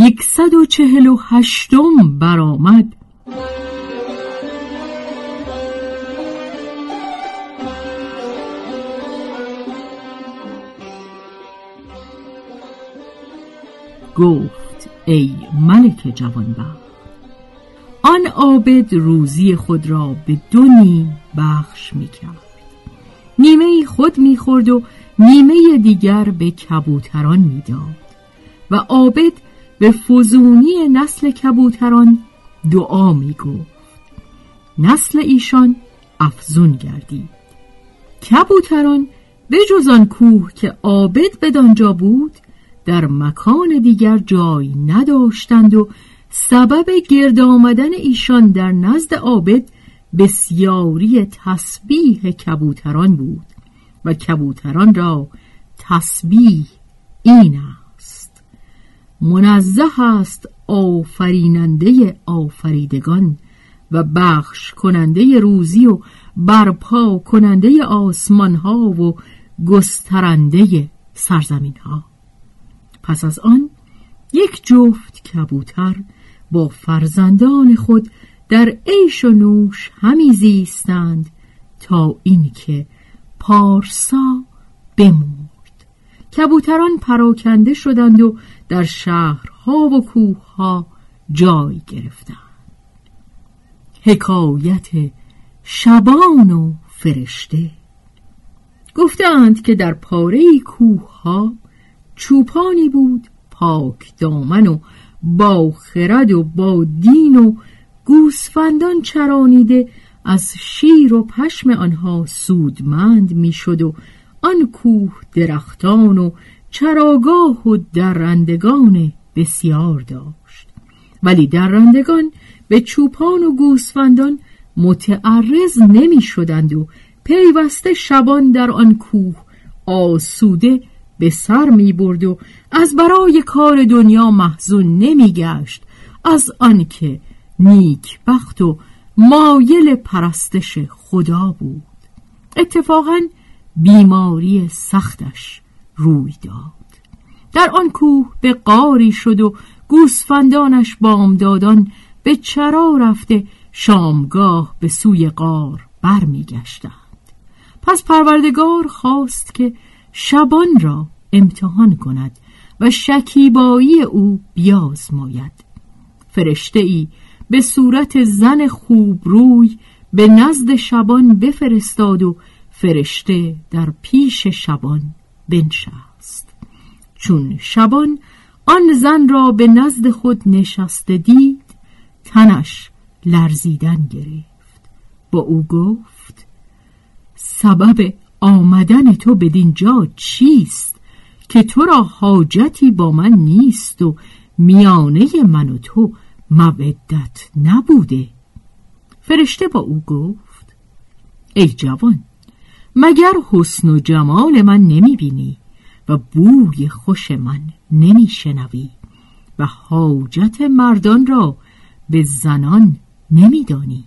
یکصد و چهل و هشتم برآمد. گفت ای ملک جوانبخت آن عابد روزی خود را به دو نیم بخش می‌کرد. نیمه خود می‌خورد و نیمه دیگر به کبوتران می‌داد و عابد به فزونی نسل کبوتران دعا می گفت نسل ایشان افزون گردید. کبوتران به جز آن کوه که عابد بدانجا بود در مکان دیگر جای نداشتند و سبب گرد آمدن ایشان در نزد عابد بسیاری تسبیح کبوتران بود و کبوتران را تسبیح این منزه است آفریننده آفریدگان و بخش کننده روزی و برپا کننده آسمان ها و گسترنده سرزمین ها پس از آن یک جفت کبوتر با فرزندان خود در عیش و نوش همی زیستند تا اینکه پارسا بمرد. کبوتران پراکنده شدند و در شهرها و کوهها جای گرفتند. حکایت شبان و فرشته. گفتند که در پاره کوه ها چوپانی بود پاک دامن و با خرد و با دین و گوسفندان چرانیده از شیر و پشم آنها سودمند می‌شد و آن کوه درختان و چراگاه و درندگان بسیار داشت. ولی درندگان به چوپان و گوسفندان متعرض نمی شدند و پیوسته شبان در آن کوه آسوده به سر می برد و از برای کار دنیا محزون نمی گشت. از آنکه نیک بخت و مایل پرستش خدا بود. اتفاقا بیماری سختش روی داد. در آن کوه به قاری شد و گوسفندانش بامدادان به چرا رفته شامگاه به سوی قار برمیگشتند. پس پروردگار خواست که شبان را امتحان کند و شکیبایی او بیازماید. فرشته ای به صورت زن خوب روی به نزد شبان بفرستاد و فرشته در پیش شبان بنشست. چون شبان آن زن را به نزد خود نشسته دید تنش لرزیدن گرفت. با او گفت سبب آمدن تو بدین جا چیست که تو را حاجتی با من نیست و میانه من و تو مودت نبوده؟ فرشته با او گفت ای جوان مگر حسن و جمال من نمی بینی و بوی خوش من نمی شنوی و حاجت مردان را به زنان نمیدانی؟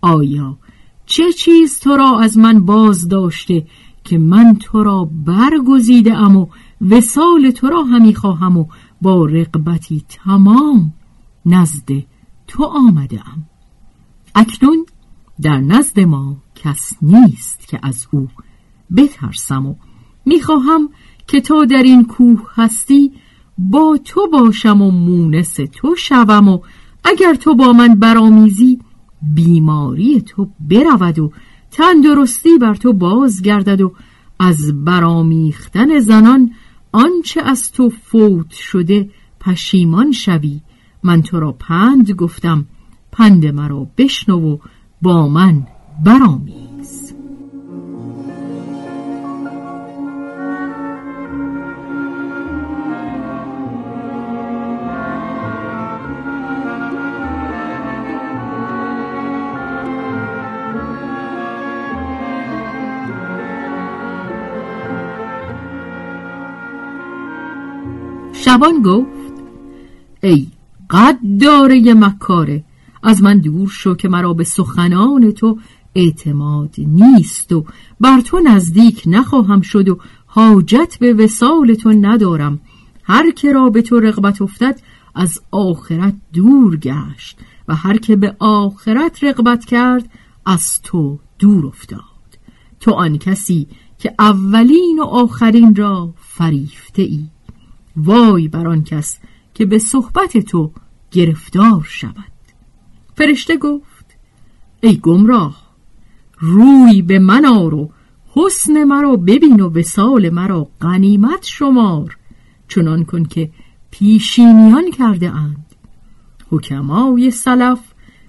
آیا چه چیز تو را از من باز داشته که من تو را برگزیده ام و وسال تو را همی خواهم و با رقبتی تمام نزد تو آمده ام اکنون در نزد ما کس نیست که از او بترسم و می‌خواهم که تا در این کوه هستی با تو باشم و مونس تو شوم و اگر تو با من برامیزی بیماری تو برود و تندرستی بر تو بازگردد و از برامیختن زنان آنچه از تو فوت شده پشیمان شوی. من تو را پند گفتم پند مرا بشنو و با من برامیز شبان گفت ای قداره مکاره از من دور شو که مرا به سخنان تو اعتماد نیست و بر تو نزدیک نخواهم شد و حاجت به وسال تو ندارم. هر که را به تو رغبت افتد از آخرت دور گشت و هر که به آخرت رغبت کرد از تو دور افتاد. تو آن کسی که اولین و آخرین را فریفته ای وای بر آن کس که به صحبت تو گرفتار شود. فرشته گفت ای گمراه روی به من آر و حسن مرا ببین و وصال مرا غنیمت شمار چنان کن که پیشینیان کرده اند. حکمای سلف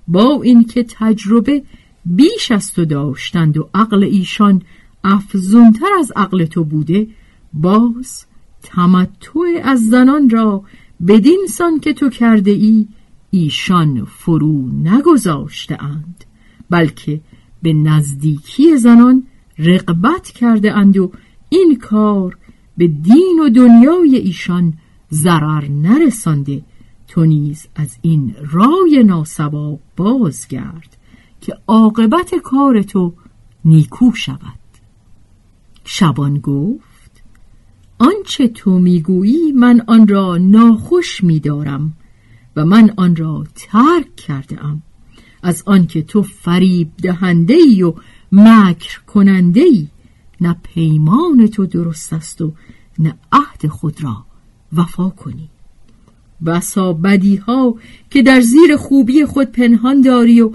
با اینکه تجربه بیش از تو داشتند و عقل ایشان افزونتر از عقل تو بوده باز تمتع از زنان را بدین سان که تو کرده ای ایشان فرو نگذاشته اند. بلکه به نزدیکی زنان رقبت کرده اند و این کار به دین و دنیای ایشان ضرر نرسانده. تو نیز از این رای ناسبا بازگرد که عاقبت کار تو نیکو شود. شبان گفت آنچه تو می‌گویی من آن را ناخوش میدارم و من آن را ترک کرده ام. از آنکه تو فریب دهنده ای و مکر کننده ای نه پیمان تو درست است و نه عهد خود را وفا کنی. بسا بدی ها که در زیر خوبی خود پنهان داری و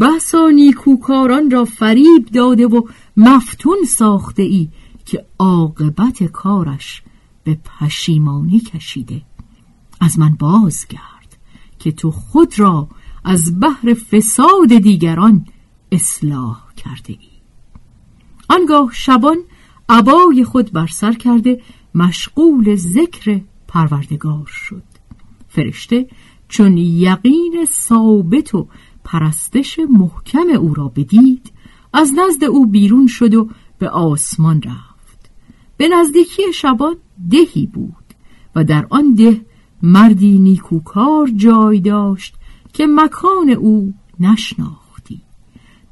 بسا نیکوکاران را فریب داده و مفتون ساخته ای که عاقبت کارش به پشیمانی کشیده. از من بازگرد که تو خود را از بحر فساد دیگران اصلاح کرده ای. آنگاه شبان عبای خود بر سر کرده مشغول ذکر پروردگار شد. فرشته چون یقین ثابت و پرستش محکم او را بدید از نزد او بیرون شد و به آسمان رفت. به نزدیکی شبان دهی بود و در آن ده مردی نیکوکار جای داشت که مکان او نشناختی.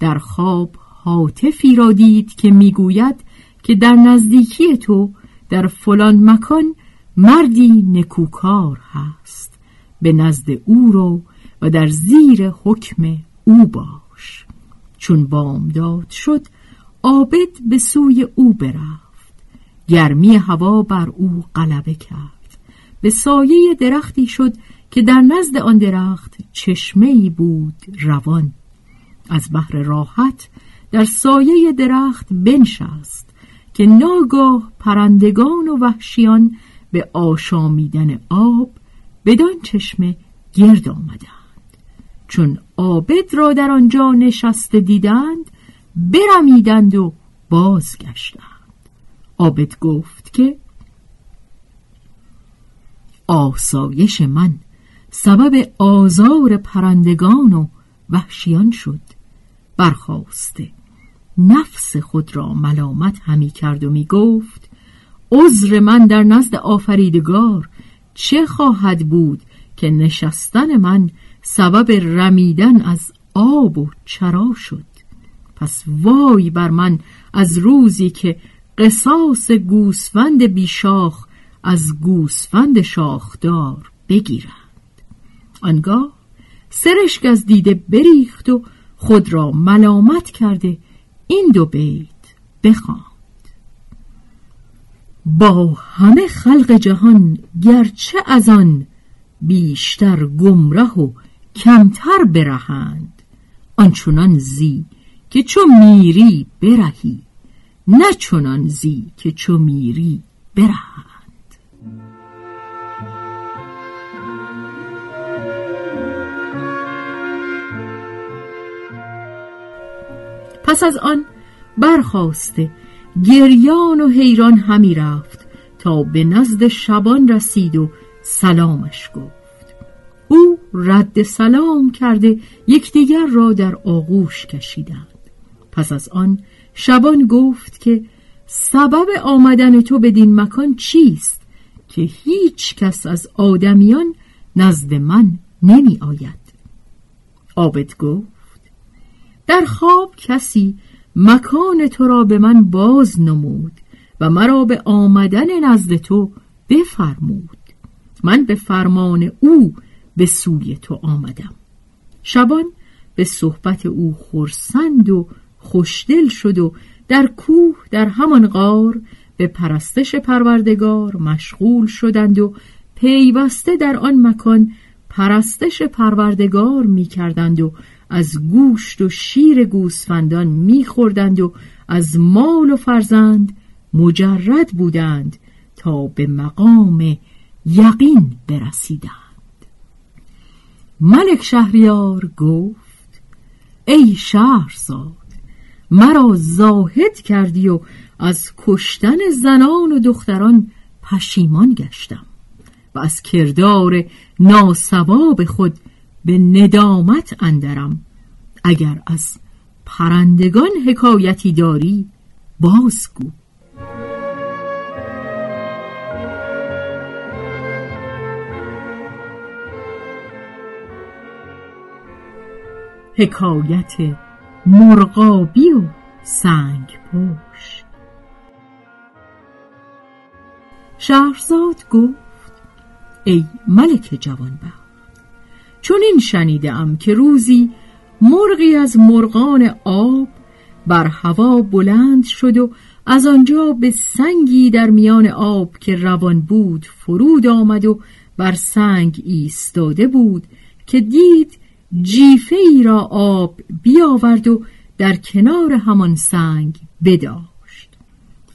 در خواب حاطفی را دید که می‌گوید که در نزدیکی تو در فلان مکان مردی نکوکار هست. به نزد او رو و در زیر حکم او باش. چون بامداد شد عابد به سوی او برفت. گرمی هوا بر او غلبه کرد. به سایه درختی شد که در نزد آن درخت چشمه بود روان. از بحر راحت در سایه درخت بنشست که ناگاه پرندگان و وحشیان به آشامیدن آب بدان چشمه گرد آمدند. چون آبد را در آنجا نشسته دیدند برمیدند و بازگشتند. آبد گفت که آسایش من سبب آزار پرندگان و وحشیان شد. برخواسته. نفس خود را ملامت همی کرد و می گفت عذر من در نزد آفریدگار. چه خواهد بود که نشستن من سبب رمیدن از آب و چرا شد؟ پس وای بر من از روزی که قصاص گوسفند بیشاخ از گوسفند شاخدار بگیرند آنگاه سرشک از دیده بریخت و خود را ملامت کرده این دو بیت بخواند. با همه خلق جهان گرچه از آن بیشتر گمره و کمتر برهند آنچنان زی که چو میری برهی نه چنان زی که چو میری برهند پس از آن برخواسته گریان و حیران همی رفت تا به نزد شبان رسید و سلامش گفت. او رد سلام کرده یکدیگر را در آغوش کشیدند. پس از آن شبان گفت که سبب آمدن تو بدین مکان چیست که هیچ کس از آدمیان نزد من نمی آید؟ عابد گفت در خواب کسی مکان تو را به من باز نمود و مرا به آمدن نزد تو بفرمود. من به فرمان او به سوی تو آمدم. شبان به صحبت او خرسند و خوشدل شد و در کوه در همان غار به پرستش پروردگار مشغول شدند و پیوسته در آن مکان پرستش پروردگار می کردند و از گوشت و شیر گوسفندان میخوردند و از مال و فرزند مجرد بودند تا به مقام یقین برسیدند. ملک شهریار گفت ای شهرزاد مرا زاهد کردی و از کشتن زنان و دختران پشیمان گشتم و از کردار ناسواب خود به ندامت اندرم. اگر از پرندگان حکایتی داری بازگو. حکایت مرغابی و سنگ پشت شهرزاد گفت ای ملک جوانبخت چون این شنیدم که روزی مرغی از مرغان آب بر هوا بلند شد و از آنجا به سنگی در میان آب که روان بود فرود آمد و بر سنگ ایستاده بود که دید جیفه ای را آب بیاورد و در کنار همان سنگ بداشت.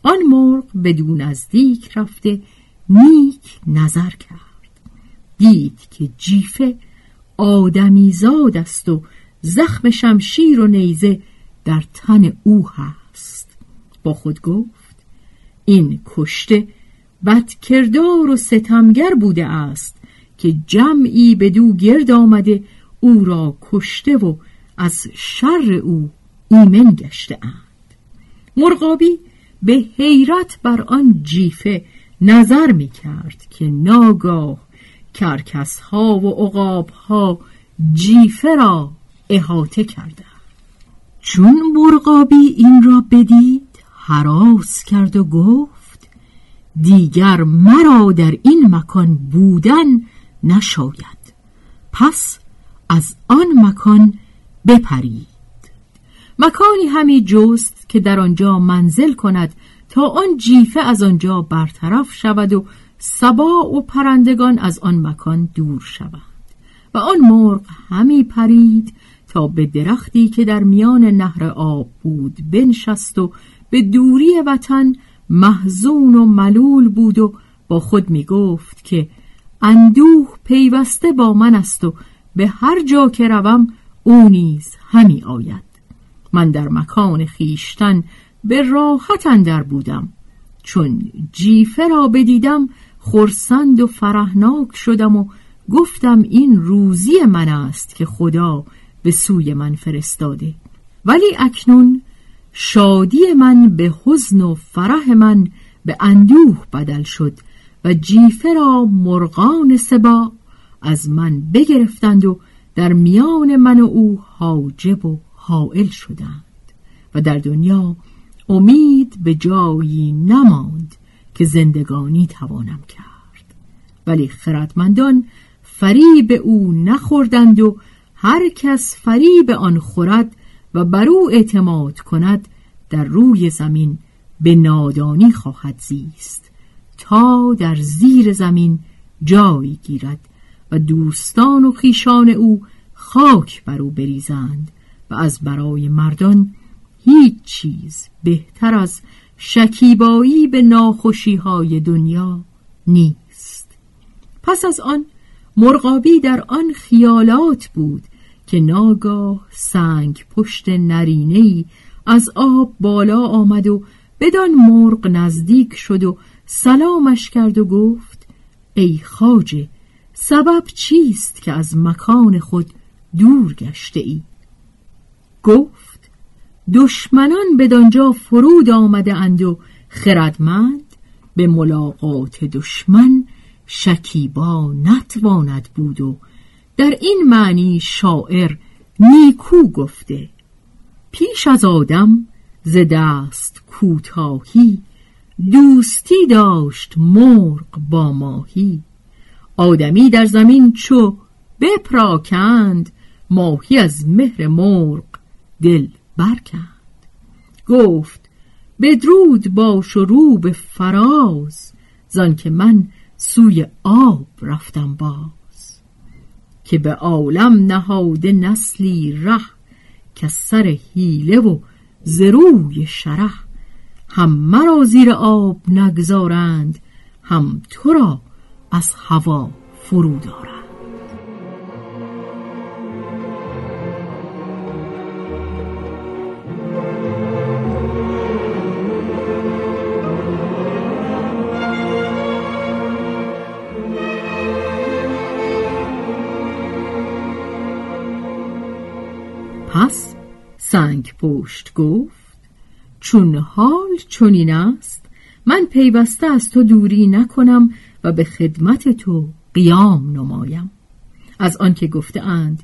آن مرغ بدون نزدیک رفته نیک نظر کرد. دید که جیفه آدمیزاد است و زخم شمشیر و نیزه در تن او هست. با خود گفت این کشته بدکردار و ستمگر بوده است که جمعی به دو گرد آمده او را کشته و از شر او ایمن گشته اند. مرغابی به حیرت بر آن جیفه نظر می کرد که ناگاه کرکس ها و عقاب ها جیفه را احاطه کرده. چون مرغابی این را بدید حراس کرد و گفت دیگر مرا در این مکان بودن نشاید. پس از آن مکان بپرید. مکانی همی جست که در آنجا منزل کند تا آن جیفه از آنجا برطرف شود و سبا و پرندگان از آن مکان دور شوند و آن مرغ همی پرید تا به درختی که در میان نهر آب بود بنشست و به دوری وطن محزون و ملول بود و با خود می گفت که اندوه پیوسته با من است و به هر جا که روم او نیز همی آید. من در مکان خیشتن به راحت اندر بودم. چون جیفه را بدیدم خرسند و فرهناک شدم و گفتم این روزی من است که خدا به سوی من فرستاده. ولی اکنون شادی من به حزن و فرح من به اندوه بدل شد و جیفه را مرغان سبا از من بگرفتند و در میان من و او حاجب و حائل شدند و در دنیا امید به جایی نماند. که زندگانی توانم کرد. ولی خردمندان فریب او نخوردند و هر کس فریب آن خورد و بر او اعتماد کند در روی زمین به نادانی خواهد زیست. تا در زیر زمین جای گیرد و دوستان و خیشان او خاک بر او بریزند و از برای مردان هیچ چیز بهتر از شکیبایی به ناخوشی های دنیا نیست. پس از آن مرغابی در آن خیالات بود که ناگاه سنگ پشت نرینهی از آب بالا آمد و بدان مرغ نزدیک شد و سلامش کرد و گفت ای خاجه سبب چیست که از مکان خود دور گشته ای گفت دشمنان بدانجا فرود آمده اند و خردمند به ملاقات دشمن شکیبا نتواند بود و در این معنی شاعر نیکو گفته پیش از آدم ز دست کوتاهی دوستی داشت مرغ با ماهی آدمی در زمین چو بپراکند ماهی از مهر مرغ دل برکند گفت بدرود باش و رو به فراز زان که من سوی آب رفتم باز. که به عالم نهاده نسلی ره که سر حیله و زروی شره. هم مرا زیر آب نگذارند هم تو را از هوا فرو دارند سنگ پشت گفت چون حال چنین است من پیوسته از تو دوری نکنم و به خدمت تو قیام نمایم. از آنکه گفته اند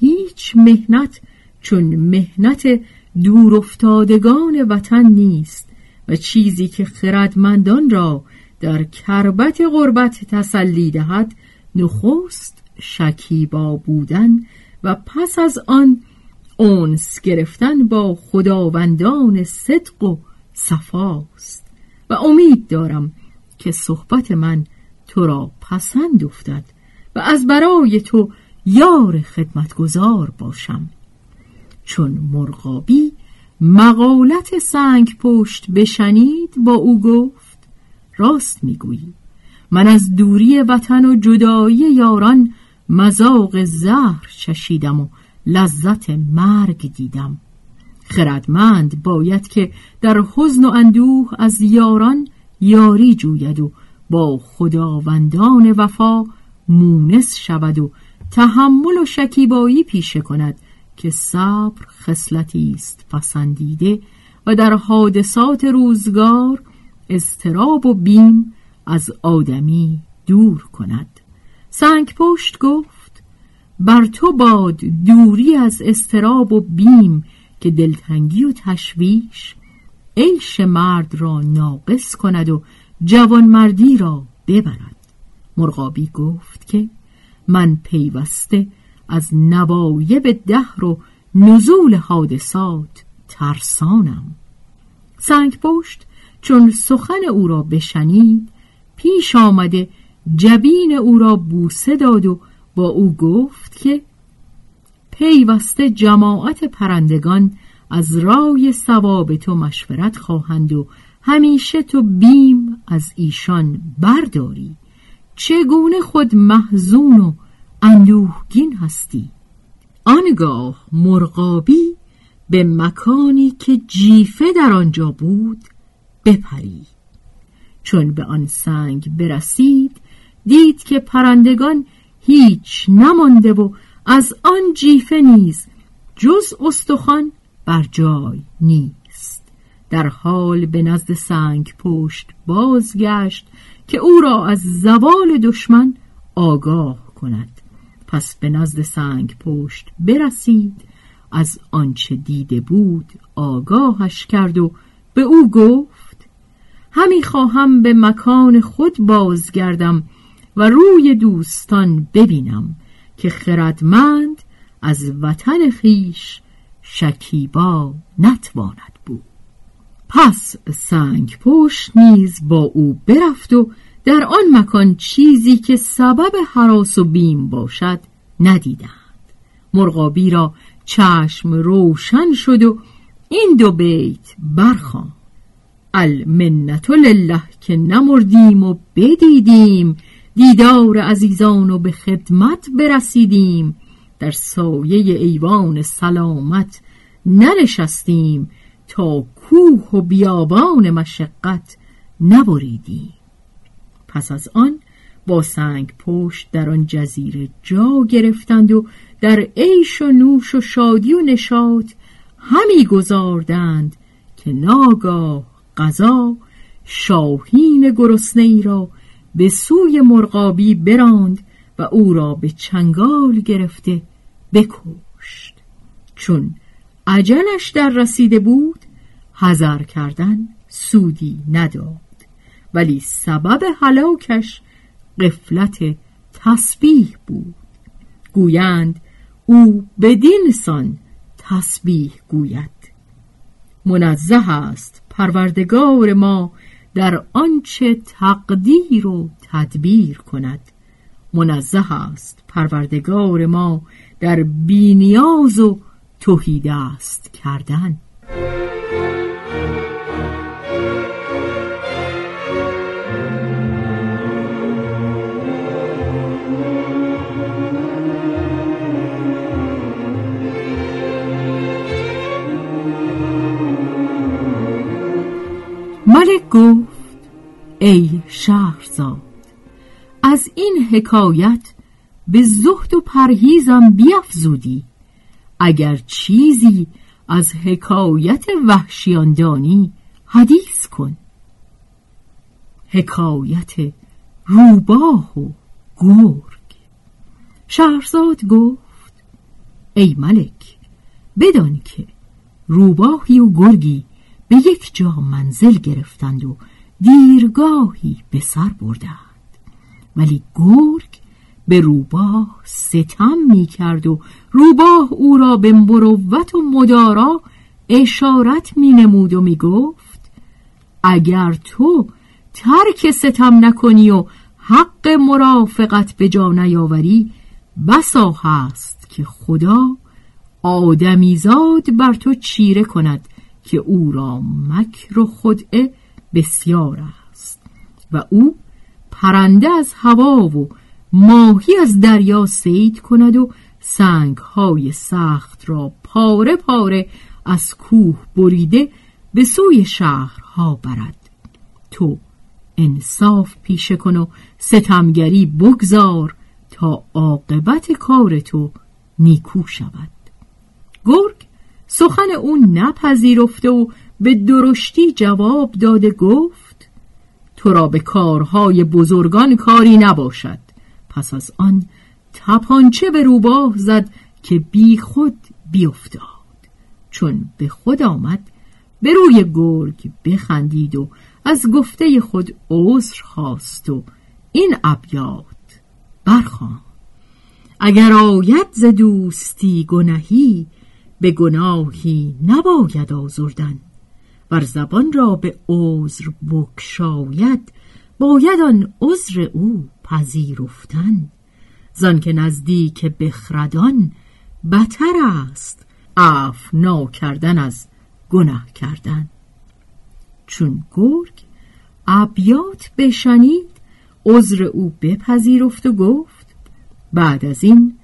هیچ مهنت چون مهنت دور افتادگان وطن نیست و چیزی که خردمندان را در کربت غربت تسلی دهد نخست شکیبا بودن و پس از آن اونس گرفتن با خداوندان صدق و صفاست و امید دارم که صحبت من تو را پسند افتد و از برای تو یار خدمتگزار باشم. چون مرغابی مقالت سنگ پشت بشنید با او گفت راست می‌گویی. من از دوری وطن و جدایی یاران مزاق زهر چشیدم و لذت مرگ دیدم. خردمند باید که در حزن و اندوه از یاران یاری جوید و با خداوندان وفا مونس شود و تحمل و شکیبایی پیشه کند که صبر خصلتی است پسندیده و در حادثات روزگار استراب و بیم از آدمی دور کند. سنگ پشت گفت بر تو باد دوری از استراب و بیم که دلتنگی و تشویش عیش مرد را ناقص کند و جوانمردی را ببرد. مرغابی گفت که من پیوسته از نوایب دهر و نزول حادثات ترسانم. سنگ پشت چون سخن او را بشنید پیش آمده جبین او را بوسه داد و با او گفت که پیوسته جماعت پرندگان از رای ثواب تو مشورت خواهند و همیشه تو بیم از ایشان برداری. چگونه خود محزون و اندوهگین هستی؟ آنگاه مرغابی به مکانی که جیفه در آنجا بود بپری. چون به آن سنگ برسید دید که پرندگان هیچ نمانده و از آن جیفه نیز جز استخوان بر جای نیست. در حال به نزد سنگ پشت بازگشت که او را از زوال دشمن آگاه کند. پس به نزد سنگ پشت برسید از آنچه دیده بود آگاهش کرد و به او گفت همی خواهم به مکان خود بازگردم و روی دوستان ببینم که خردمند از وطن خیش شکیبا نتواند بود. پس سنگ پشت نیز با او برفت و در آن مکان چیزی که سبب حراس و بیم باشد ندیدند. مرغابی را چشم روشن شد و این دو بیت برخوان المنت لله که نمردیم و بدیدیم دیدار عزیزان و به خدمت برسیدیم. در سایه ایوان سلامت ننشستیم تا کوه و بیابان مشقت نبریدیم. پس از آن با سنگ پشت در آن جزیره جا گرفتند و در عیش و نوش و شادی و نشاط همی گذاردند که ناگاه قضا شاهین گرسنه ای را به سوی مرغابی براند و او را به چنگال گرفته بکشت. چون عجلش در رسیده بود هزار کردن سودی نداد. ولی سبب هلاکش قفلت تسبیح بود. گویند او بدین سان تسبیح گوید. منزه است پروردگار ما در آنچه تقدیر و تدبیر کند. منزه است پروردگار ما در بینیاز و توهیدست کردن. ملک گفت ای شهرزاد از این حکایت به زهد و پرهیزم بیافزودی اگر چیزی از حکایت وحشیاندانی حدیث کن. حکایت روباه و گرگ. شهرزاد گفت ای ملک بدان که روباهی و گرگی به یک جا منزل گرفتند و دیرگاهی به سر بردند. ولی گرگ به روباه ستم می کرد و روباه او را به مروت و مدارا اشارت می نمود و می گفت اگر تو ترک ستم نکنی و حق مرافقت به جا نیاوری بسا هست که خدا آدمیزاد بر تو چیره کند که او را مکر و خدعه بسیار است و او پرنده از هوا و ماهی از دریا سید کند و سنگ های سخت را پاره پاره از کوه بریده به سوی شهرها برد. تو انصاف پیشه کن و ستمگری بگذار تا عاقبت کار تو نیکو شود. گرگ سخن او نپذیرفته و به درشتی جواب داده گفت تو را به کارهای بزرگان کاری نباشد. پس از آن تپانچه به روباه زد که بی خود بیافتاد چون به خود آمد به روی گرگ بخندید و از گفته خود عذر خواست و این ابیات برخوان اگر آید ز دوستی گنهی به گناهی نباید آزردن ور زبان را به عذر بکشاید باید آن عذر او پذیرفتن. زان که نزدیک بخردان بتر است عف کردن از گناه کردن. چون گرگ ابیات بشنید عذر او بپذیرفت و گفت بعد از این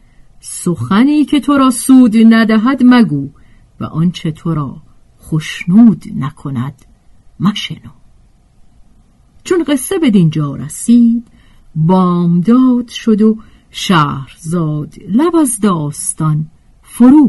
سخنی که تو را سود ندهد مگو و آنچه تو را خشنود نکند مشنو. چون قصه به دینجا رسید بامداد شد و شهرزاد لب از داستان فرو